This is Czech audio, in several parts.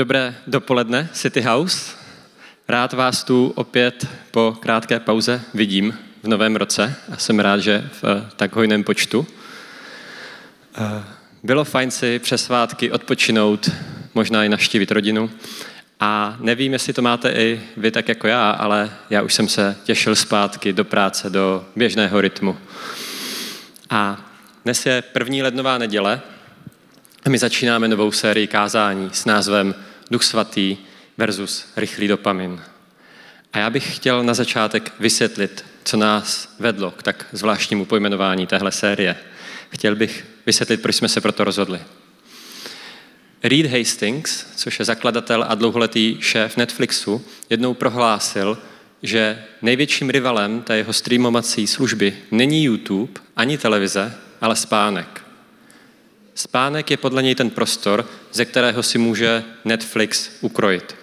Dobré dopoledne, City House. Rád vás tu opět po krátké pauze vidím v novém roce a jsem rád, že v tak hojném počtu. Eh, bylo fajn si přes svátky odpočinout, možná i naštívit rodinu. A nevím, jestli to máte i vy tak jako já, ale já už jsem se těšil zpátky do práce, do běžného rytmu. A dnes je první lednová neděle a my začínáme novou sérii kázání s názvem Duch svatý versus rychlý dopamin. A já bych chtěl na začátek vysvětlit, co nás vedlo k tak zvláštnímu pojmenování téhle série. Chtěl bych vysvětlit, proč jsme se proto rozhodli. Reed Hastings, což je zakladatel a dlouholetý šéf Netflixu, jednou prohlásil, že největším rivalem té jeho streamovací služby není YouTube ani televize, ale spánek. Spánek je podle něj ten prostor, ze kterého si může Netflix ukrojit.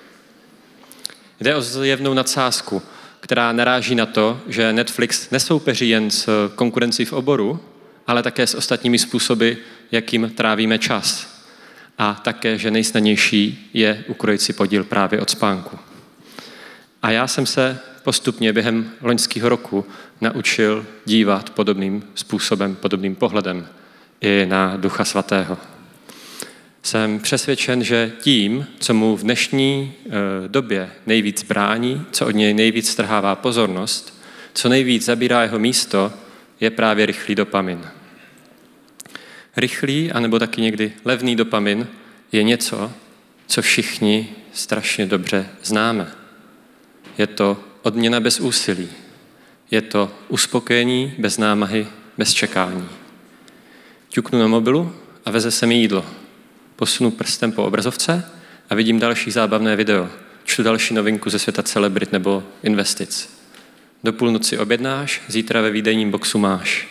Jde o zjevnou nadsázku, která naráží na to, že Netflix nesoupeří jen s konkurencí v oboru, ale také s ostatními způsoby, jakým trávíme čas. A také, že nejsnadnější je ukrojit si podíl právě od spánku. A já jsem se postupně během loňského roku naučil dívat podobným způsobem, podobným pohledem i na Ducha Svatého. Jsem přesvědčen, že tím, co mu v dnešní eh, době nejvíc brání, co od něj nejvíc strhává pozornost, co nejvíc zabírá jeho místo, je právě rychlý dopamin. Rychlý, anebo taky někdy levný dopamin je něco, co všichni strašně dobře známe. Je to odměna bez úsilí. Je to uspokojení bez námahy, bez čekání. Ťuknu na mobilu a veze se mi jídlo. Posunu prstem po obrazovce a vidím další zábavné video. Čtu další novinku ze světa celebrit nebo investic. Do půlnoci objednáš, zítra ve výdejním boxu máš.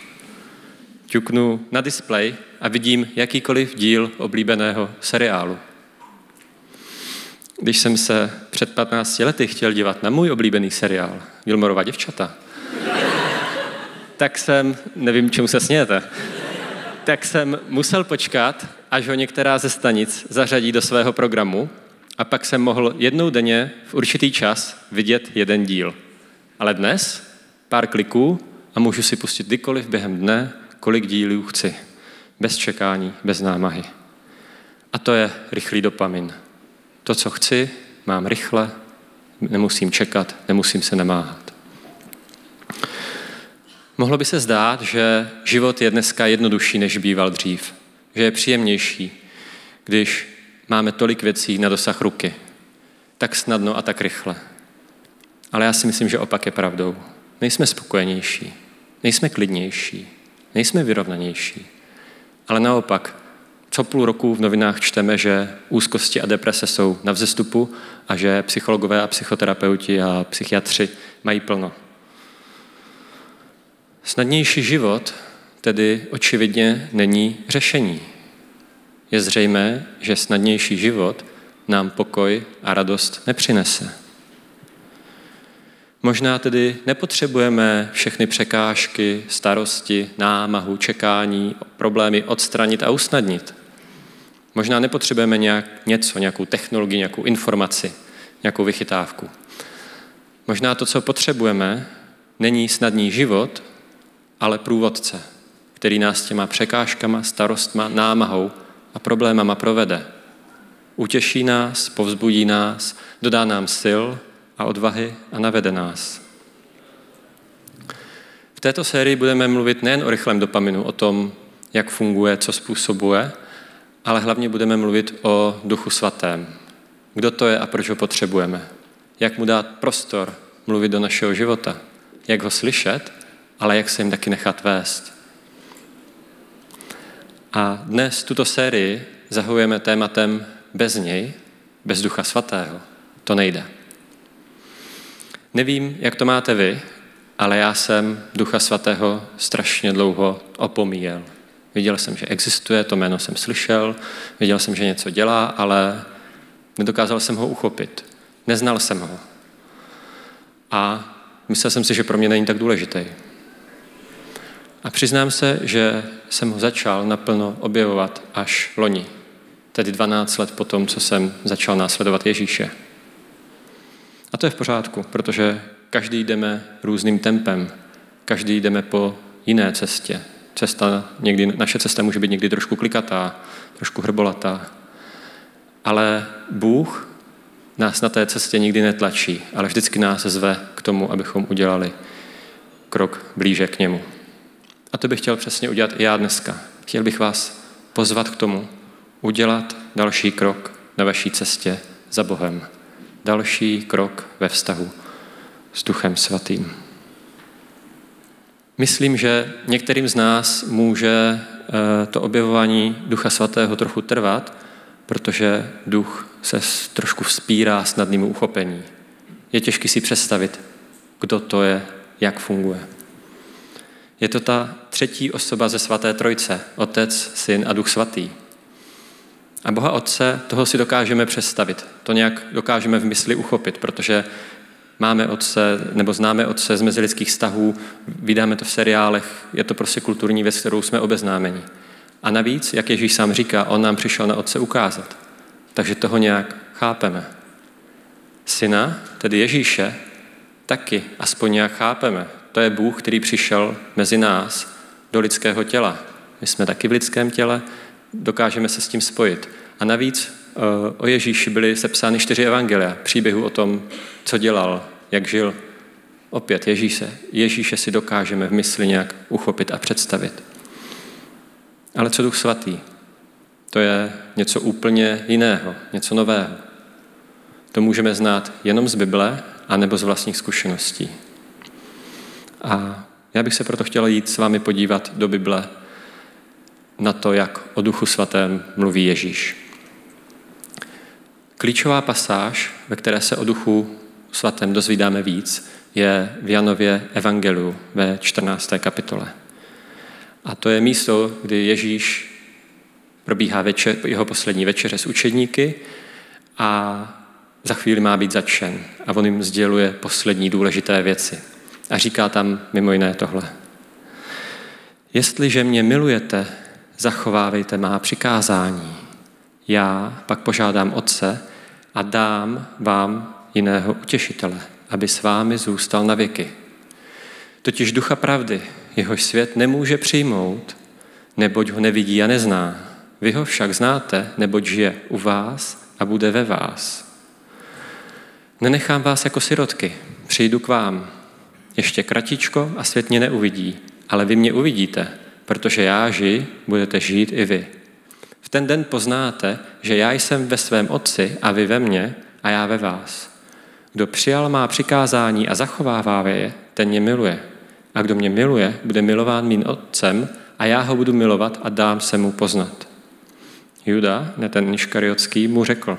Ťuknu na display a vidím jakýkoliv díl oblíbeného seriálu. Když jsem se před 15 lety chtěl dívat na můj oblíbený seriál Vilmorova děvčata, tak jsem, nevím, čemu se smějete, tak jsem musel počkat, až ho některá ze stanic zařadí do svého programu a pak jsem mohl jednou denně v určitý čas vidět jeden díl. Ale dnes pár kliků a můžu si pustit kdykoliv během dne, kolik dílů chci. Bez čekání, bez námahy. A to je rychlý dopamin. To, co chci, mám rychle, nemusím čekat, nemusím se namáhat. Mohlo by se zdát, že život je dneska jednodušší, než býval dřív. Že je příjemnější, když máme tolik věcí na dosah ruky. Tak snadno a tak rychle. Ale já si myslím, že opak je pravdou. Nejsme spokojenější, nejsme klidnější, nejsme vyrovnanější. Ale naopak, co půl roku v novinách čteme, že úzkosti a deprese jsou na vzestupu a že psychologové a psychoterapeuti a psychiatři mají plno. Snadnější život tedy očividně není řešení. Je zřejmé, že snadnější život nám pokoj a radost nepřinese. Možná tedy nepotřebujeme všechny překážky, starosti, námahu, čekání, problémy odstranit a usnadnit. Možná nepotřebujeme nějak, něco, nějakou technologii, nějakou informaci, nějakou vychytávku. Možná to, co potřebujeme, není snadný život, ale průvodce, který nás těma překážkama, starostma, námahou a problémama provede. Utěší nás, povzbudí nás, dodá nám sil a odvahy a navede nás. V této sérii budeme mluvit nejen o rychlém dopaminu, o tom, jak funguje, co způsobuje, ale hlavně budeme mluvit o Duchu Svatém. Kdo to je a proč ho potřebujeme? Jak mu dát prostor mluvit do našeho života? Jak ho slyšet, ale jak se jim taky nechat vést? A dnes tuto sérii zahujeme tématem bez něj, bez Ducha Svatého. To nejde. Nevím, jak to máte vy, ale já jsem Ducha Svatého strašně dlouho opomíjel. Viděl jsem, že existuje, to jméno jsem slyšel, viděl jsem, že něco dělá, ale nedokázal jsem ho uchopit. Neznal jsem ho. A myslel jsem si, že pro mě není tak důležitý. A přiznám se, že jsem ho začal naplno objevovat až loni. tedy 12 let po tom, co jsem začal následovat Ježíše. A to je v pořádku, protože každý jdeme různým tempem, každý jdeme po jiné cestě. Cesta někdy, naše cesta může být někdy trošku klikatá, trošku hrbolatá. Ale Bůh nás na té cestě nikdy netlačí, ale vždycky nás zve k tomu, abychom udělali krok blíže k němu. A to bych chtěl přesně udělat i já dneska. Chtěl bych vás pozvat k tomu, udělat další krok na vaší cestě za Bohem. Další krok ve vztahu s Duchem Svatým. Myslím, že některým z nás může eh, to objevování Ducha Svatého trochu trvat, protože duch se trošku vzpírá snadnému uchopení. Je těžké si představit, kdo to je, jak funguje. Je to ta třetí osoba ze svaté trojce, Otec, Syn a Duch Svatý. A Boha Otce, toho si dokážeme představit. To nějak dokážeme v mysli uchopit, protože máme Otce, nebo známe Otce z mezilidských vztahů, vydáme to v seriálech, je to prostě kulturní věc, kterou jsme obeznámeni. A navíc, jak Ježíš sám říká, on nám přišel na Otce ukázat. Takže toho nějak chápeme. Syna, tedy Ježíše, taky aspoň nějak chápeme. To je Bůh, který přišel mezi nás do lidského těla. My jsme taky v lidském těle, dokážeme se s tím spojit. A navíc eh, o Ježíši byly sepsány čtyři evangelia, příběhu o tom, co dělal, jak žil. Opět Ježíše, Ježíše si dokážeme v mysli nějak uchopit a představit. Ale co Duch Svatý? To je něco úplně jiného, něco nového. To můžeme znát jenom z Bible anebo z vlastních zkušeností. A já bych se proto chtěla jít s vámi podívat do Bible na to, jak o Duchu Svatém mluví Ježíš. Klíčová pasáž, ve které se o Duchu Svatém dozvídáme víc, je v Janově Evangeliu ve 14. kapitole. A to je místo, kdy Ježíš probíhá večer, jeho poslední večeře s učedníky a za chvíli má být začen. A on jim sděluje poslední důležité věci. A říká tam mimo jiné tohle. Jestliže mě milujete, zachovávejte má přikázání. Já pak požádám Otce a dám vám jiného utěšitele, aby s vámi zůstal na věky. Totiž ducha pravdy, jehož svět nemůže přijmout, neboť ho nevidí a nezná. Vy ho však znáte, neboť žije u vás a bude ve vás. Nenechám vás jako sirotky, přijdu k vám. Ještě kratičko a svět mě neuvidí, ale vy mě uvidíte, protože já žiji, budete žít i vy. V ten den poznáte, že já jsem ve svém otci a vy ve mně a já ve vás. Kdo přijal má přikázání a zachovává je, ten mě miluje. A kdo mě miluje, bude milován mým otcem a já ho budu milovat a dám se mu poznat. Juda, ne ten Iškariotský, mu řekl,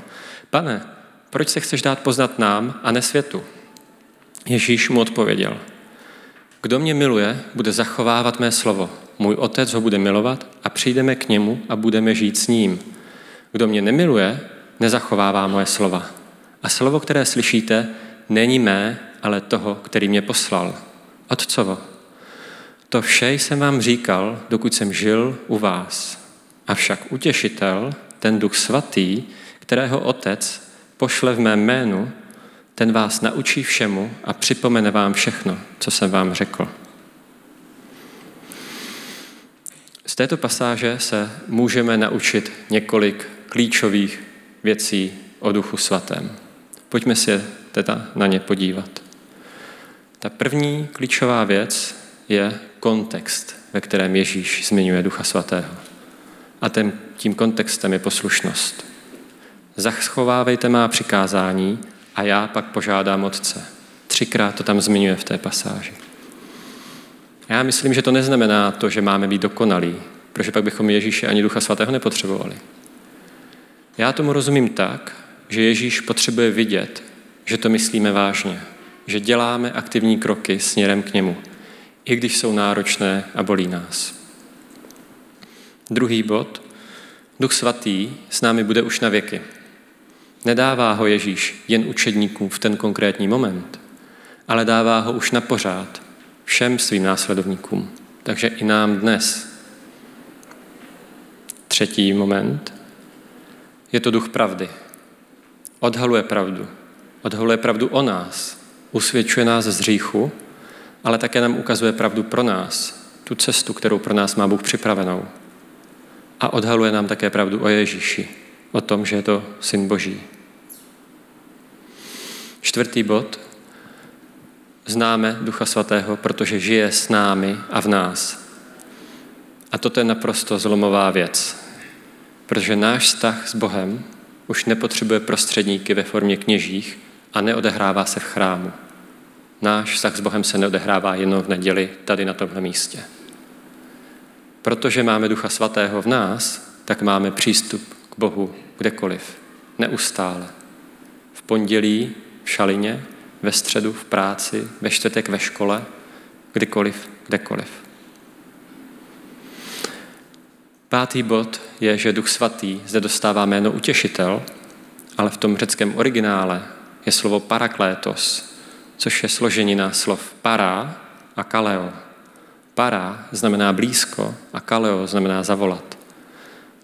pane, proč se chceš dát poznat nám a ne světu? Ježíš mu odpověděl, kdo mě miluje, bude zachovávat mé slovo. Můj otec ho bude milovat a přijdeme k němu a budeme žít s ním. Kdo mě nemiluje, nezachovává moje slova. A slovo, které slyšíte, není mé, ale toho, který mě poslal. Otcovo, to vše jsem vám říkal, dokud jsem žil u vás. Avšak utěšitel, ten duch svatý, kterého otec pošle v mém jménu, ten vás naučí všemu a připomene vám všechno, co jsem vám řekl. Z této pasáže se můžeme naučit několik klíčových věcí o Duchu Svatém. Pojďme se teda na ně podívat. Ta první klíčová věc je kontext, ve kterém Ježíš zmiňuje Ducha Svatého. A tím kontextem je poslušnost. Zachovávejte má přikázání a já pak požádám Otce. Třikrát to tam zmiňuje v té pasáži. Já myslím, že to neznamená to, že máme být dokonalí, protože pak bychom Ježíše ani Ducha Svatého nepotřebovali. Já tomu rozumím tak, že Ježíš potřebuje vidět, že to myslíme vážně, že děláme aktivní kroky směrem k němu, i když jsou náročné a bolí nás. Druhý bod. Duch svatý s námi bude už na věky. Nedává ho Ježíš jen učedníkům v ten konkrétní moment, ale dává ho už na pořád všem svým následovníkům. Takže i nám dnes. Třetí moment. Je to duch pravdy. Odhaluje pravdu. Odhaluje pravdu o nás. Usvědčuje nás z hříchu, ale také nám ukazuje pravdu pro nás, tu cestu, kterou pro nás má Bůh připravenou. A odhaluje nám také pravdu o Ježíši, o tom, že je to Syn Boží. Čtvrtý bod. Známe Ducha Svatého, protože žije s námi a v nás. A toto je naprosto zlomová věc, protože náš vztah s Bohem už nepotřebuje prostředníky ve formě kněžích a neodehrává se v chrámu. Náš vztah s Bohem se neodehrává jenom v neděli tady na tomhle místě. Protože máme Ducha Svatého v nás, tak máme přístup Bohu kdekoliv, neustále. V pondělí v šalině, ve středu v práci, ve čtvrtek ve škole, kdykoliv, kdekoliv. Pátý bod je, že Duch Svatý zde dostává jméno utěšitel, ale v tom řeckém originále je slovo paraklétos, což je složenina slov para a kaleo. Para znamená blízko a kaleo znamená zavolat.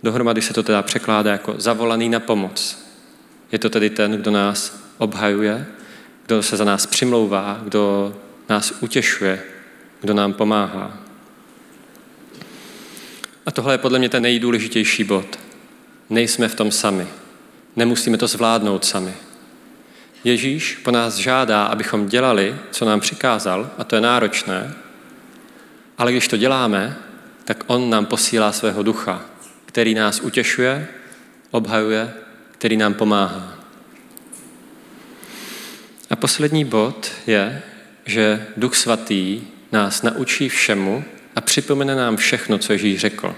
Dohromady se to teda překládá jako zavolaný na pomoc. Je to tedy ten, kdo nás obhajuje, kdo se za nás přimlouvá, kdo nás utěšuje, kdo nám pomáhá. A tohle je podle mě ten nejdůležitější bod. Nejsme v tom sami. Nemusíme to zvládnout sami. Ježíš po nás žádá, abychom dělali, co nám přikázal, a to je náročné, ale když to děláme, tak On nám posílá svého ducha, který nás utěšuje, obhajuje, který nám pomáhá. A poslední bod je, že Duch Svatý nás naučí všemu a připomene nám všechno, co Ježíš řekl.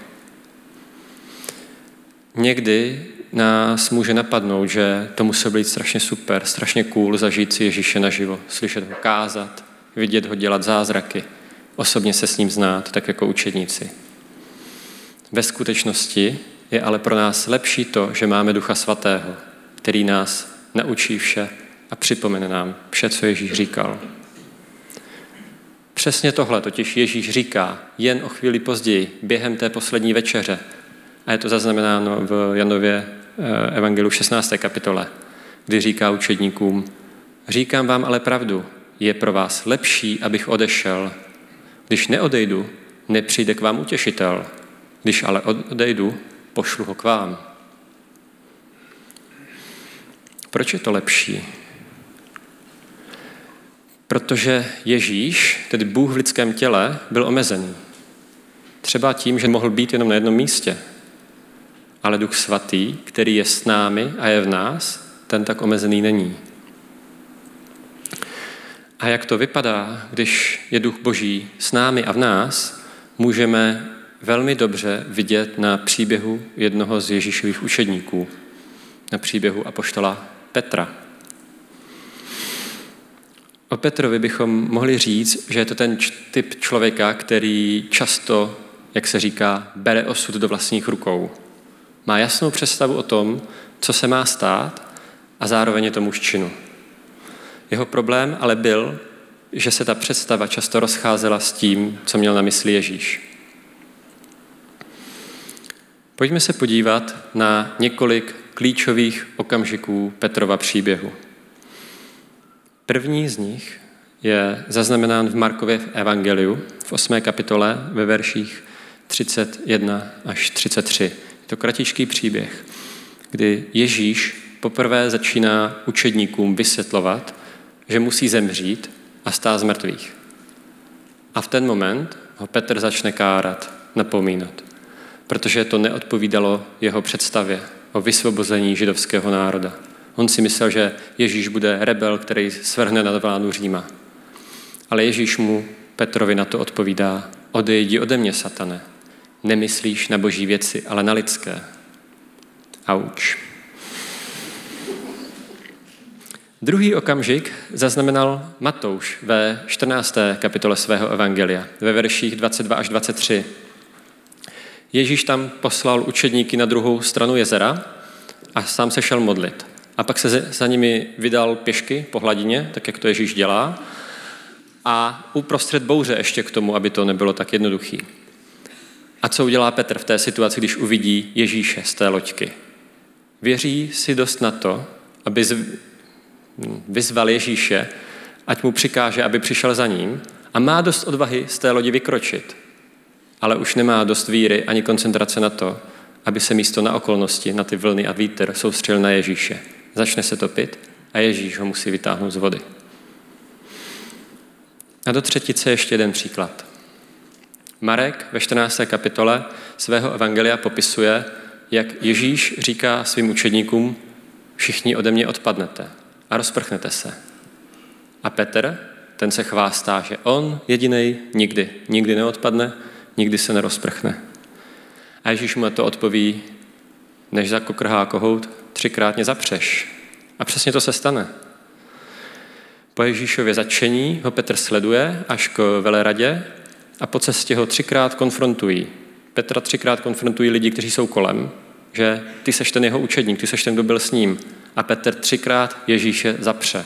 Někdy nás může napadnout, že to muselo být strašně super, strašně cool zažít si Ježíše naživo, slyšet ho kázat, vidět ho dělat zázraky, osobně se s ním znát, tak jako učedníci. Ve skutečnosti je ale pro nás lepší to, že máme Ducha Svatého, který nás naučí vše a připomene nám vše, co Ježíš říkal. Přesně tohle totiž Ježíš říká jen o chvíli později, během té poslední večeře. A je to zaznamenáno v Janově eh, Evangeliu 16. kapitole, kdy říká učedníkům, říkám vám ale pravdu, je pro vás lepší, abych odešel. Když neodejdu, nepřijde k vám utěšitel. Když ale odejdu, pošlu ho k vám. Proč je to lepší? Protože Ježíš, tedy Bůh v lidském těle, byl omezený. Třeba tím, že mohl být jenom na jednom místě. Ale Duch Svatý, který je s námi a je v nás, ten tak omezený není. A jak to vypadá, když je Duch Boží s námi a v nás, můžeme velmi dobře vidět na příběhu jednoho z Ježíšových učedníků, na příběhu apoštola Petra. O Petrovi bychom mohli říct, že je to ten typ člověka, který často, jak se říká, bere osud do vlastních rukou. Má jasnou představu o tom, co se má stát a zároveň je to muž činu. Jeho problém ale byl, že se ta představa často rozcházela s tím, co měl na mysli Ježíš. Pojďme se podívat na několik klíčových okamžiků Petrova příběhu. První z nich je zaznamenán v Markově evangeliu v 8. kapitole ve verších 31 až 33. Je to kratičký příběh, kdy Ježíš poprvé začíná učedníkům vysvětlovat, že musí zemřít a stát z mrtvých. A v ten moment ho Petr začne kárat, napomínat, protože to neodpovídalo jeho představě o vysvobození židovského národa. On si myslel, že Ježíš bude rebel, který svrhne nad vládu Říma. Ale Ježíš mu Petrovi na to odpovídá, odejdi ode mě, satane. Nemyslíš na boží věci, ale na lidské. Auč. Druhý okamžik zaznamenal Matouš ve 14. kapitole svého evangelia, ve verších 22 až 23. Ježíš tam poslal učedníky na druhou stranu jezera a sám se šel modlit. A pak se za nimi vydal pěšky po hladině, tak jak to Ježíš dělá. A uprostřed bouře ještě k tomu, aby to nebylo tak jednoduchý. A co udělá Petr v té situaci, když uvidí Ježíše z té loďky? Věří si dost na to, aby vyzval Ježíše, ať mu přikáže, aby přišel za ním a má dost odvahy z té lodi vykročit, ale už nemá dost víry ani koncentrace na to, aby se místo na okolnosti, na ty vlny a vítr soustřel na Ježíše. Začne se topit a Ježíš ho musí vytáhnout z vody. A do třetice ještě jeden příklad. Marek ve 14. kapitole svého evangelia popisuje, jak Ježíš říká svým učedníkům, všichni ode mě odpadnete a rozprchnete se. A Petr, ten se chvástá, že on jediný nikdy, nikdy neodpadne, nikdy se nerozprchne. A Ježíš mu na to odpoví, než zakokrhá kohout, třikrát mě zapřeš. A přesně to se stane. Po Ježíšově začení ho Petr sleduje až k veleradě a po cestě ho třikrát konfrontují. Petra třikrát konfrontují lidi, kteří jsou kolem, že ty seš ten jeho učedník, ty seš ten, kdo byl s ním. A Petr třikrát Ježíše zapře.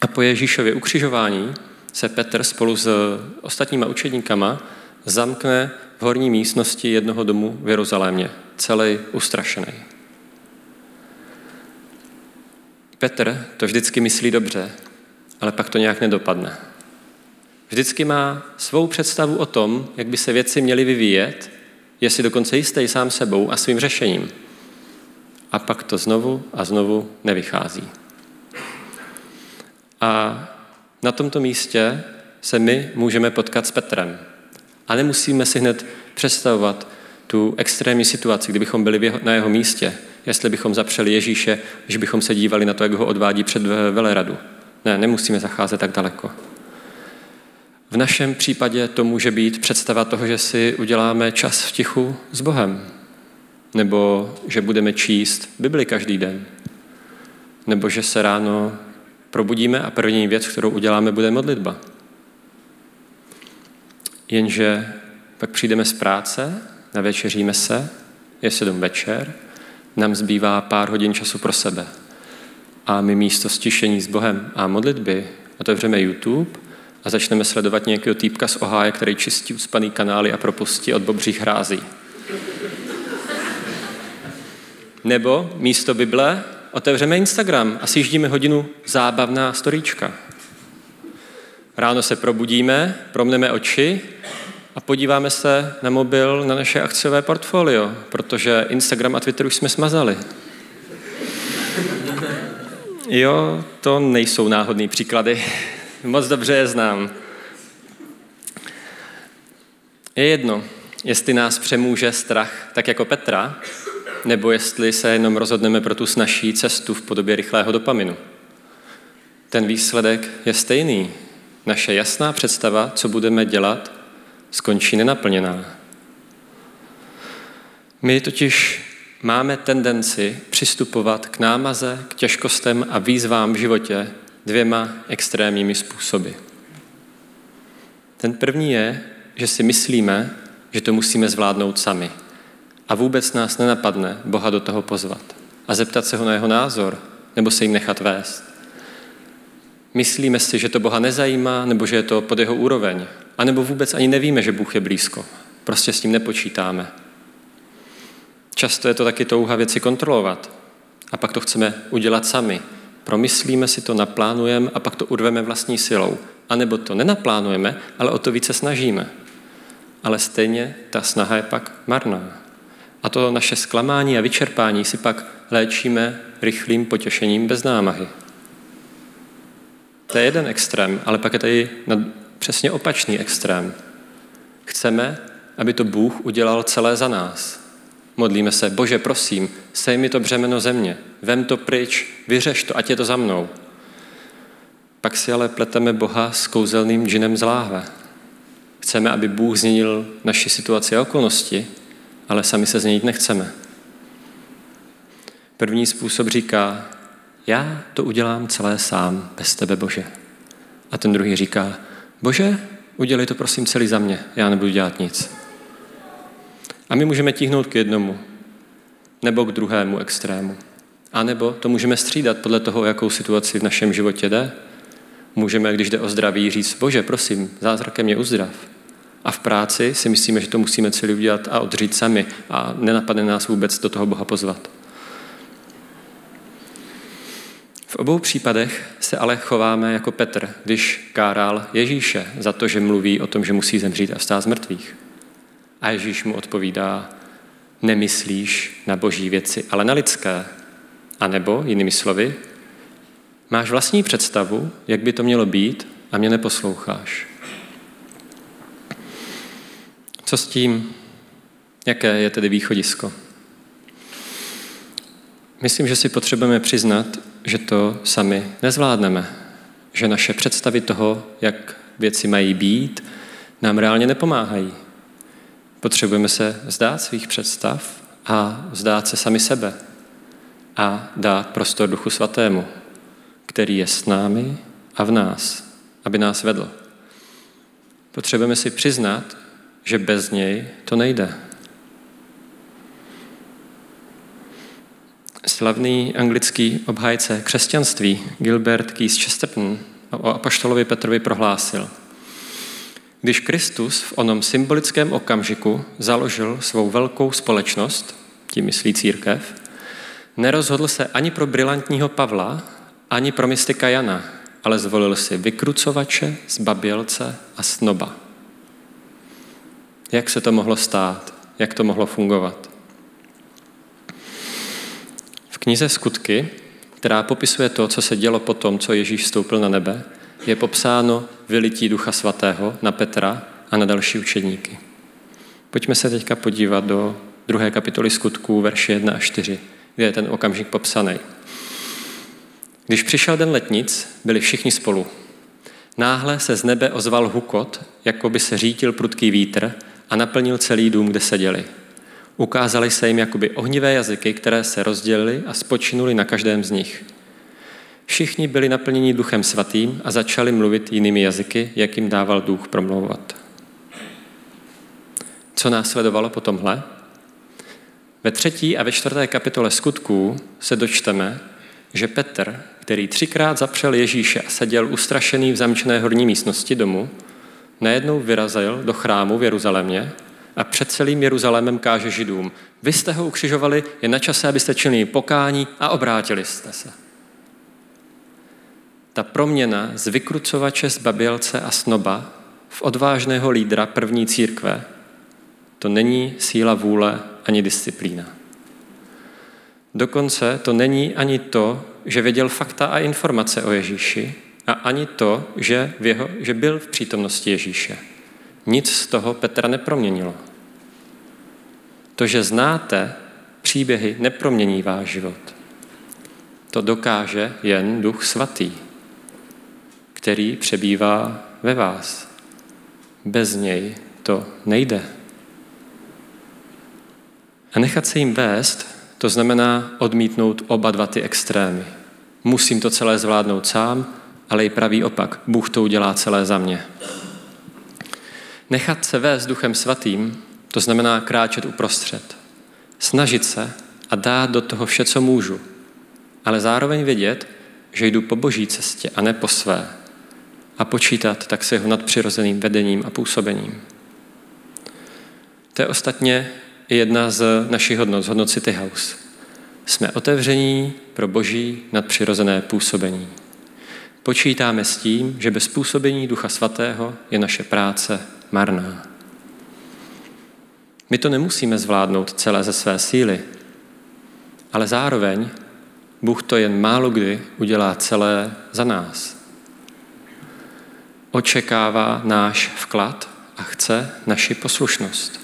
A po Ježíšově ukřižování se Petr spolu s ostatníma učedníkama zamkne v horní místnosti jednoho domu v Jeruzalémě, celý ustrašený. Petr to vždycky myslí dobře, ale pak to nějak nedopadne. Vždycky má svou představu o tom, jak by se věci měly vyvíjet, je si dokonce jistý sám sebou a svým řešením. A pak to znovu a znovu nevychází. A na tomto místě se my můžeme potkat s Petrem. A nemusíme si hned představovat tu extrémní situaci, kdybychom byli na jeho místě, jestli bychom zapřeli Ježíše, že bychom se dívali na to, jak ho odvádí před veleradu. Ne, nemusíme zacházet tak daleko. V našem případě to může být představa toho, že si uděláme čas v tichu s Bohem, nebo že budeme číst Bibli každý den, nebo že se ráno probudíme a první věc, kterou uděláme, bude modlitba. Jenže pak přijdeme z práce, navečeříme se, je sedm večer, nám zbývá pár hodin času pro sebe. A my místo stišení s Bohem a modlitby otevřeme YouTube a začneme sledovat nějakého týpka z Oháje, který čistí uspaný kanály a propustí od bobřích hrází. Nebo místo Bible otevřeme Instagram a sjíždíme hodinu zábavná storíčka. Ráno se probudíme, promneme oči a podíváme se na mobil na naše akciové portfolio, protože Instagram a Twitter už jsme smazali. Jo, to nejsou náhodné příklady. Moc dobře je znám. Je jedno, jestli nás přemůže strach tak jako Petra, nebo jestli se jenom rozhodneme pro tu snažší cestu v podobě rychlého dopaminu. Ten výsledek je stejný. Naše jasná představa, co budeme dělat, skončí nenaplněná. My totiž máme tendenci přistupovat k námaze, k těžkostem a výzvám v životě dvěma extrémními způsoby. Ten první je, že si myslíme, že to musíme zvládnout sami. A vůbec nás nenapadne Boha do toho pozvat a zeptat se ho na jeho názor, nebo se jim nechat vést. Myslíme si, že to Boha nezajímá, nebo že je to pod jeho úroveň, a nebo vůbec ani nevíme, že Bůh je blízko. Prostě s tím nepočítáme. Často je to taky touha věci kontrolovat. A pak to chceme udělat sami. Promyslíme si to, naplánujeme a pak to urveme vlastní silou. A nebo to nenaplánujeme, ale o to více snažíme. Ale stejně ta snaha je pak marná. A to naše zklamání a vyčerpání si pak léčíme rychlým potěšením bez námahy. To je jeden extrém, ale pak je tady přesně opačný extrém. Chceme, aby to Bůh udělal celé za nás. Modlíme se, Bože, prosím, sej mi to břemeno země, vem to pryč, vyřeš to, ať je to za mnou. Pak si ale pleteme Boha s kouzelným džinem z láhve. Chceme, aby Bůh změnil naši situaci a okolnosti, ale sami se změnit nechceme. První způsob říká, já to udělám celé sám, bez tebe, Bože. A ten druhý říká, Bože, udělej to prosím celý za mě, já nebudu dělat nic. A my můžeme tíhnout k jednomu, nebo k druhému extrému. A nebo to můžeme střídat podle toho, jakou situaci v našem životě jde. Můžeme, když jde o zdraví, říct, bože, prosím, zázrakem mě uzdrav. A v práci si myslíme, že to musíme celý udělat a odřít sami a nenapadne nás vůbec do toho Boha pozvat. V obou případech se ale chováme jako Petr, když káral Ježíše za to, že mluví o tom, že musí zemřít a vstát z mrtvých. A Ježíš mu odpovídá, nemyslíš na boží věci, ale na lidské. A nebo, jinými slovy, máš vlastní představu, jak by to mělo být a mě neposloucháš. Co s tím? Jaké je tedy východisko? Myslím, že si potřebujeme přiznat, že to sami nezvládneme. Že naše představy toho, jak věci mají být, nám reálně nepomáhají. Potřebujeme se vzdát svých představ a vzdát se sami sebe a dát prostor Duchu Svatému, který je s námi a v nás, aby nás vedl. Potřebujeme si přiznat, že bez něj to nejde. Slavný anglický obhájce křesťanství Gilbert Keith Chesterton o apoštolovi Petrovi prohlásil – když Kristus v onom symbolickém okamžiku založil svou velkou společnost, tím myslí církev, nerozhodl se ani pro brilantního Pavla, ani pro mystika Jana, ale zvolil si vykrucovače, zbabělce a snoba. Jak se to mohlo stát? Jak to mohlo fungovat? V knize Skutky, která popisuje to, co se dělo po tom, co Ježíš vstoupil na nebe, je popsáno vylití Ducha Svatého na Petra a na další učedníky. Pojďme se teďka podívat do druhé kapitoly skutků, verše 1 a 4, kde je ten okamžik popsaný. Když přišel den letnic, byli všichni spolu. Náhle se z nebe ozval hukot, jako by se řítil prudký vítr a naplnil celý dům, kde seděli. Ukázali se jim jakoby ohnivé jazyky, které se rozdělily a spočinuli na každém z nich – Všichni byli naplněni duchem svatým a začali mluvit jinými jazyky, jak jim dával duch promlouvat. Co následovalo po tomhle? Ve třetí a ve čtvrté kapitole skutků se dočteme, že Petr, který třikrát zapřel Ježíše a seděl ustrašený v zamčené horní místnosti domu, najednou vyrazil do chrámu v Jeruzalémě a před celým Jeruzalémem káže židům. Vy jste ho ukřižovali, je na čase, abyste činili pokání a obrátili jste se ta proměna z vykrucovače z babělce a snoba v odvážného lídra první církve, to není síla vůle ani disciplína. Dokonce to není ani to, že věděl fakta a informace o Ježíši, a ani to, že, v jeho, že byl v přítomnosti Ježíše. Nic z toho Petra neproměnilo. To, že znáte příběhy, nepromění váš život. To dokáže jen Duch Svatý který přebývá ve vás. Bez něj to nejde. A nechat se jim vést, to znamená odmítnout oba dva ty extrémy. Musím to celé zvládnout sám, ale i pravý opak. Bůh to udělá celé za mě. Nechat se vést duchem svatým, to znamená kráčet uprostřed. Snažit se a dát do toho vše, co můžu. Ale zároveň vědět, že jdu po boží cestě a ne po své a počítat tak s jeho nadpřirozeným vedením a působením. To je ostatně jedna z našich hodnot, z hodnot City House. Jsme otevření pro boží nadpřirozené působení. Počítáme s tím, že bez působení Ducha Svatého je naše práce marná. My to nemusíme zvládnout celé ze své síly, ale zároveň Bůh to jen málo kdy udělá celé za nás očekává náš vklad a chce naši poslušnost.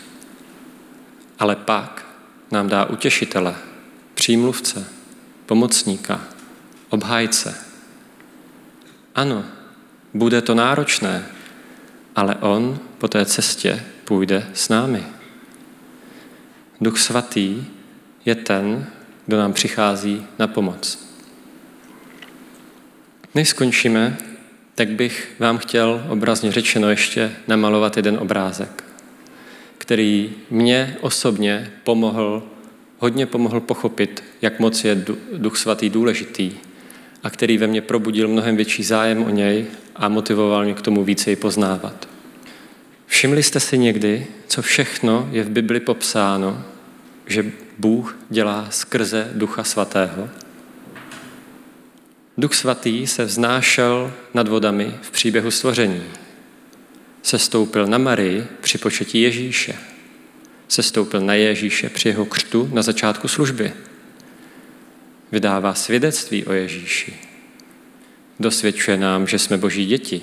Ale pak nám dá utěšitele, přímluvce, pomocníka, obhájce. Ano, bude to náročné, ale on po té cestě půjde s námi. Duch svatý je ten, kdo nám přichází na pomoc. Než skončíme, tak bych vám chtěl obrazně řečeno ještě namalovat jeden obrázek, který mě osobně pomohl, hodně pomohl pochopit, jak moc je Duch Svatý důležitý a který ve mně probudil mnohem větší zájem o něj a motivoval mě k tomu více ji poznávat. Všimli jste si někdy, co všechno je v Bibli popsáno, že Bůh dělá skrze Ducha Svatého? Duch Svatý se vznášel nad vodami v příběhu stvoření. Sestoupil na Marii při početí Ježíše. Sestoupil na Ježíše při jeho křtu na začátku služby. Vydává svědectví o Ježíši. Dosvědčuje nám, že jsme boží děti.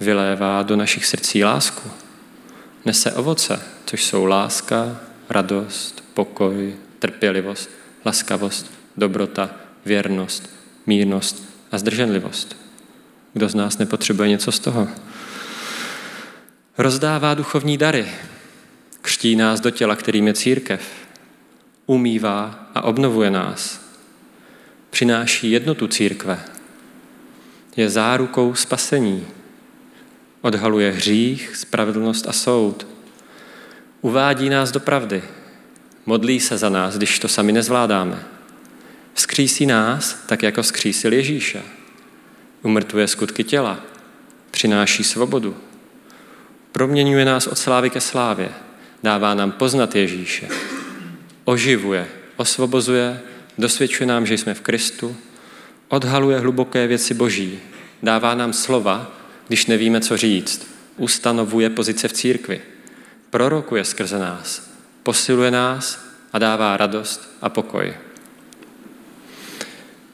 Vylévá do našich srdcí lásku. Nese ovoce, což jsou láska, radost, pokoj, trpělivost, laskavost, dobrota, věrnost, mírnost a zdrženlivost. Kdo z nás nepotřebuje něco z toho? Rozdává duchovní dary, křtí nás do těla, kterým je církev, umývá a obnovuje nás, přináší jednotu církve, je zárukou spasení, odhaluje hřích, spravedlnost a soud, uvádí nás do pravdy, modlí se za nás, když to sami nezvládáme, vzkřísí nás, tak jako vzkřísil Ježíše, umrtvuje skutky těla, přináší svobodu, proměňuje nás od slávy ke slávě, dává nám poznat Ježíše, oživuje, osvobozuje, dosvědčuje nám, že jsme v Kristu, odhaluje hluboké věci Boží, dává nám slova, když nevíme, co říct, ustanovuje pozice v církvi, prorokuje skrze nás, posiluje nás a dává radost a pokoj.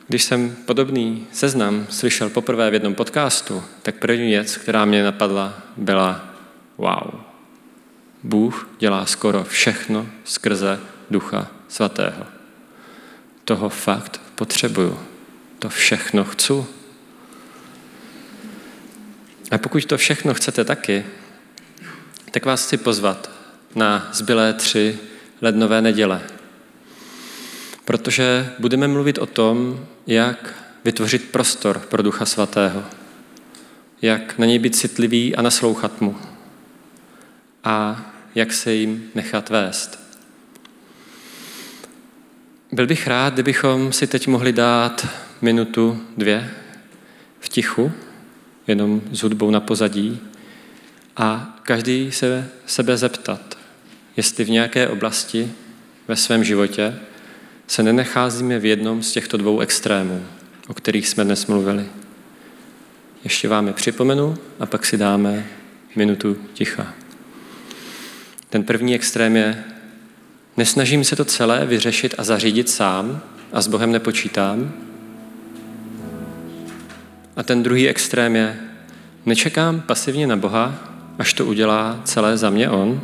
Když jsem podobný seznam slyšel poprvé v jednom podcastu, tak první věc, která mě napadla, byla wow. Bůh dělá skoro všechno skrze Ducha Svatého. Toho fakt potřebuju. To všechno chci. A pokud to všechno chcete taky, tak vás chci pozvat na zbylé tři lednové neděle. Protože budeme mluvit o tom, jak vytvořit prostor pro Ducha Svatého. Jak na něj být citlivý a naslouchat mu. A jak se jim nechat vést. Byl bych rád, kdybychom si teď mohli dát minutu, dvě v tichu, jenom s hudbou na pozadí a každý se sebe zeptat, jestli v nějaké oblasti ve svém životě se nenecházíme v jednom z těchto dvou extrémů, o kterých jsme dnes mluvili. Ještě vám je připomenu a pak si dáme minutu ticha. Ten první extrém je, nesnažím se to celé vyřešit a zařídit sám a s Bohem nepočítám. A ten druhý extrém je, nečekám pasivně na Boha, až to udělá celé za mě On,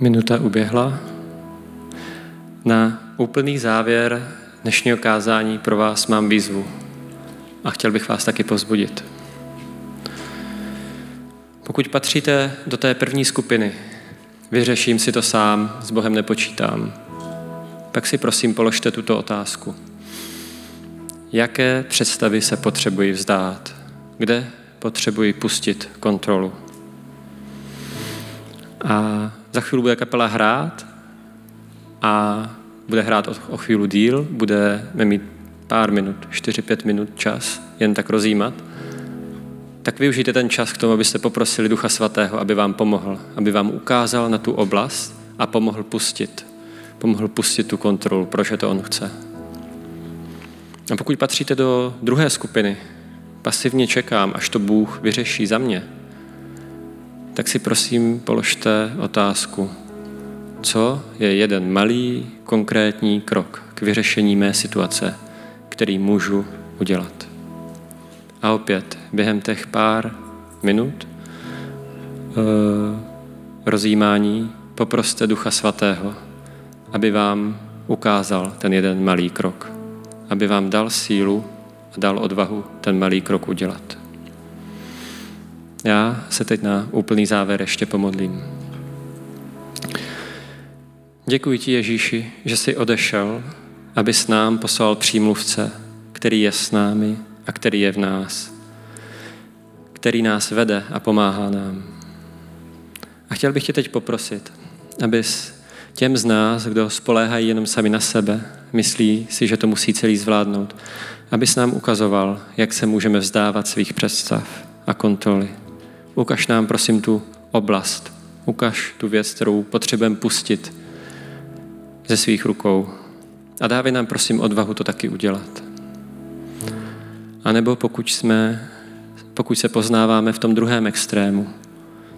Minuta uběhla. Na úplný závěr dnešního kázání pro vás mám výzvu a chtěl bych vás taky pozbudit. Pokud patříte do té první skupiny, vyřeším si to sám, s Bohem nepočítám, pak si prosím položte tuto otázku. Jaké představy se potřebují vzdát? Kde potřebuji pustit kontrolu? A za chvíli bude kapela hrát a bude hrát o chvíli díl, budeme mít pár minut, 4-5 minut čas, jen tak rozjímat, tak využijte ten čas k tomu, abyste poprosili Ducha Svatého, aby vám pomohl, aby vám ukázal na tu oblast a pomohl pustit. Pomohl pustit tu kontrolu, proč je to on chce. A pokud patříte do druhé skupiny, pasivně čekám, až to Bůh vyřeší za mě, tak si prosím položte otázku, co je jeden malý konkrétní krok k vyřešení mé situace, který můžu udělat. A opět, během těch pár minut e, rozjímání poproste Ducha Svatého, aby vám ukázal ten jeden malý krok, aby vám dal sílu a dal odvahu ten malý krok udělat. Já se teď na úplný závěr ještě pomodlím. Děkuji ti, Ježíši, že jsi odešel, aby s nám poslal přímluvce, který je s námi a který je v nás, který nás vede a pomáhá nám. A chtěl bych tě teď poprosit, abys těm z nás, kdo spoléhají jenom sami na sebe, myslí si, že to musí celý zvládnout, abys nám ukazoval, jak se můžeme vzdávat svých představ a kontroly. Ukaž nám, prosím, tu oblast. Ukaž tu věc, kterou potřebujeme pustit ze svých rukou. A dávej nám, prosím, odvahu to taky udělat. A nebo pokud, jsme, pokud se poznáváme v tom druhém extrému,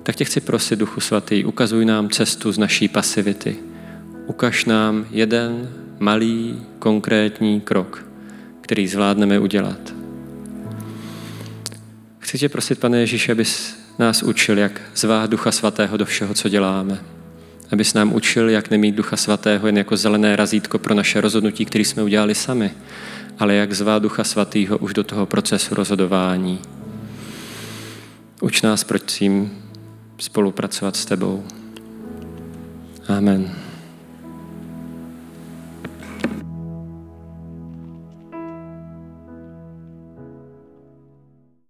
tak tě chci prosit, Duchu Svatý, ukazuj nám cestu z naší pasivity. Ukaž nám jeden malý, konkrétní krok, který zvládneme udělat. Chci tě prosit, pane Ježíši, abys nás učil, jak zvát Ducha Svatého do všeho, co děláme. Abys nám učil, jak nemít Ducha Svatého jen jako zelené razítko pro naše rozhodnutí, které jsme udělali sami, ale jak zvát Ducha Svatého už do toho procesu rozhodování. Uč nás, prosím, spolupracovat s tebou. Amen.